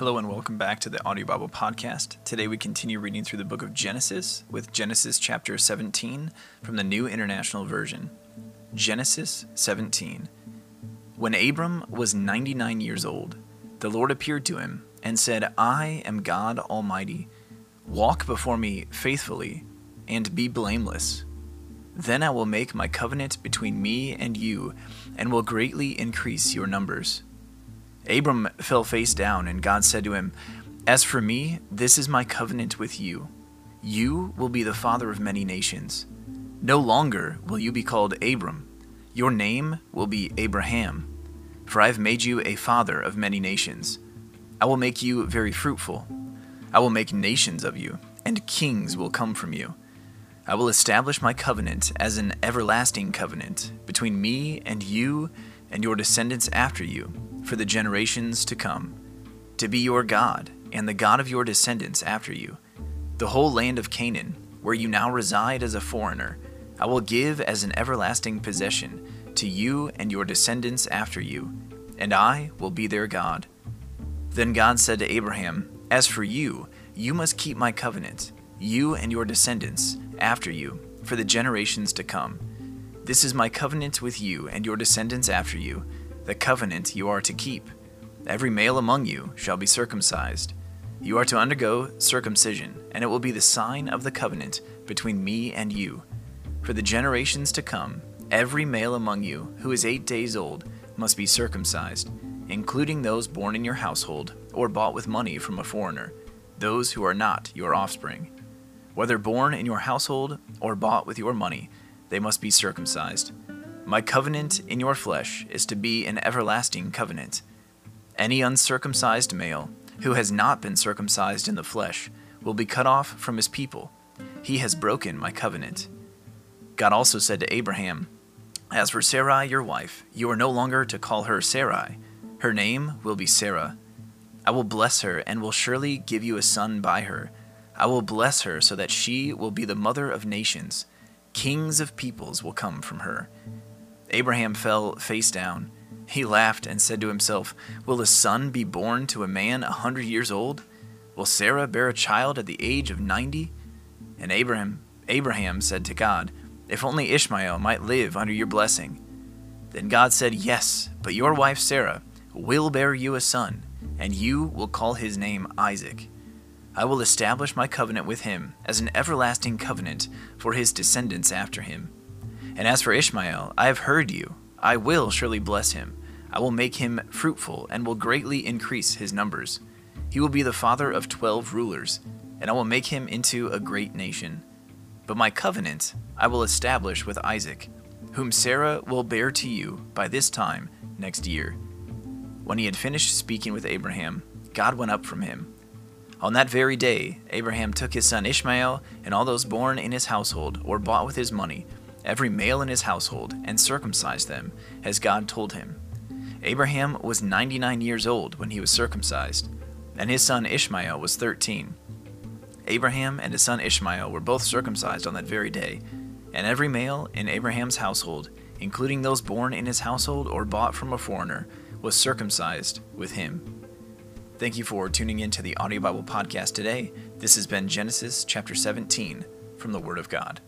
Hello and welcome back to the Audio Bible Podcast. Today we continue reading through the book of Genesis with Genesis chapter 17 from the New International Version. Genesis 17. When Abram was 99 years old, the Lord appeared to him and said, I am God Almighty. Walk before me faithfully and be blameless. Then I will make my covenant between me and you and will greatly increase your numbers. Abram fell face down, and God said to him, As for me, this is my covenant with you. You will be the father of many nations. No longer will you be called Abram. Your name will be Abraham, for I have made you a father of many nations. I will make you very fruitful. I will make nations of you, and kings will come from you. I will establish my covenant as an everlasting covenant between me and you and your descendants after you for the generations to come, to be your God and the God of your descendants after you. The whole land of Canaan, where you now reside as a foreigner, I will give as an everlasting possession to you and your descendants after you, and I will be their God. Then God said to Abraham, As for you, you must keep my covenant, you and your descendants after you, for the generations to come. This is my covenant with you and your descendants after you the covenant you are to keep. Every male among you shall be circumcised. You are to undergo circumcision, and it will be the sign of the covenant between me and you. For the generations to come, every male among you who is eight days old must be circumcised, including those born in your household or bought with money from a foreigner, those who are not your offspring. Whether born in your household or bought with your money, they must be circumcised. My covenant in your flesh is to be an everlasting covenant. Any uncircumcised male who has not been circumcised in the flesh will be cut off from his people. He has broken my covenant. God also said to Abraham, As for Sarai, your wife, you are no longer to call her Sarai. Her name will be Sarah. I will bless her and will surely give you a son by her. I will bless her so that she will be the mother of nations. Kings of peoples will come from her. Abraham fell face down. He laughed and said to himself, Will a son be born to a man a hundred years old? Will Sarah bear a child at the age of ninety? And Abraham, Abraham said to God, If only Ishmael might live under your blessing. Then God said, Yes, but your wife Sarah will bear you a son, and you will call his name Isaac. I will establish my covenant with him as an everlasting covenant for his descendants after him and as for Ishmael, I have heard you. I will surely bless him. I will make him fruitful and will greatly increase his numbers. He will be the father of twelve rulers, and I will make him into a great nation. But my covenant I will establish with Isaac, whom Sarah will bear to you by this time next year. When he had finished speaking with Abraham, God went up from him. On that very day, Abraham took his son Ishmael and all those born in his household or bought with his money every male in his household, and circumcise them, as God told him. Abraham was 99 years old when he was circumcised, and his son Ishmael was 13. Abraham and his son Ishmael were both circumcised on that very day, and every male in Abraham's household, including those born in his household or bought from a foreigner, was circumcised with him. Thank you for tuning in to the Audio Bible Podcast today. This has been Genesis chapter 17 from the Word of God.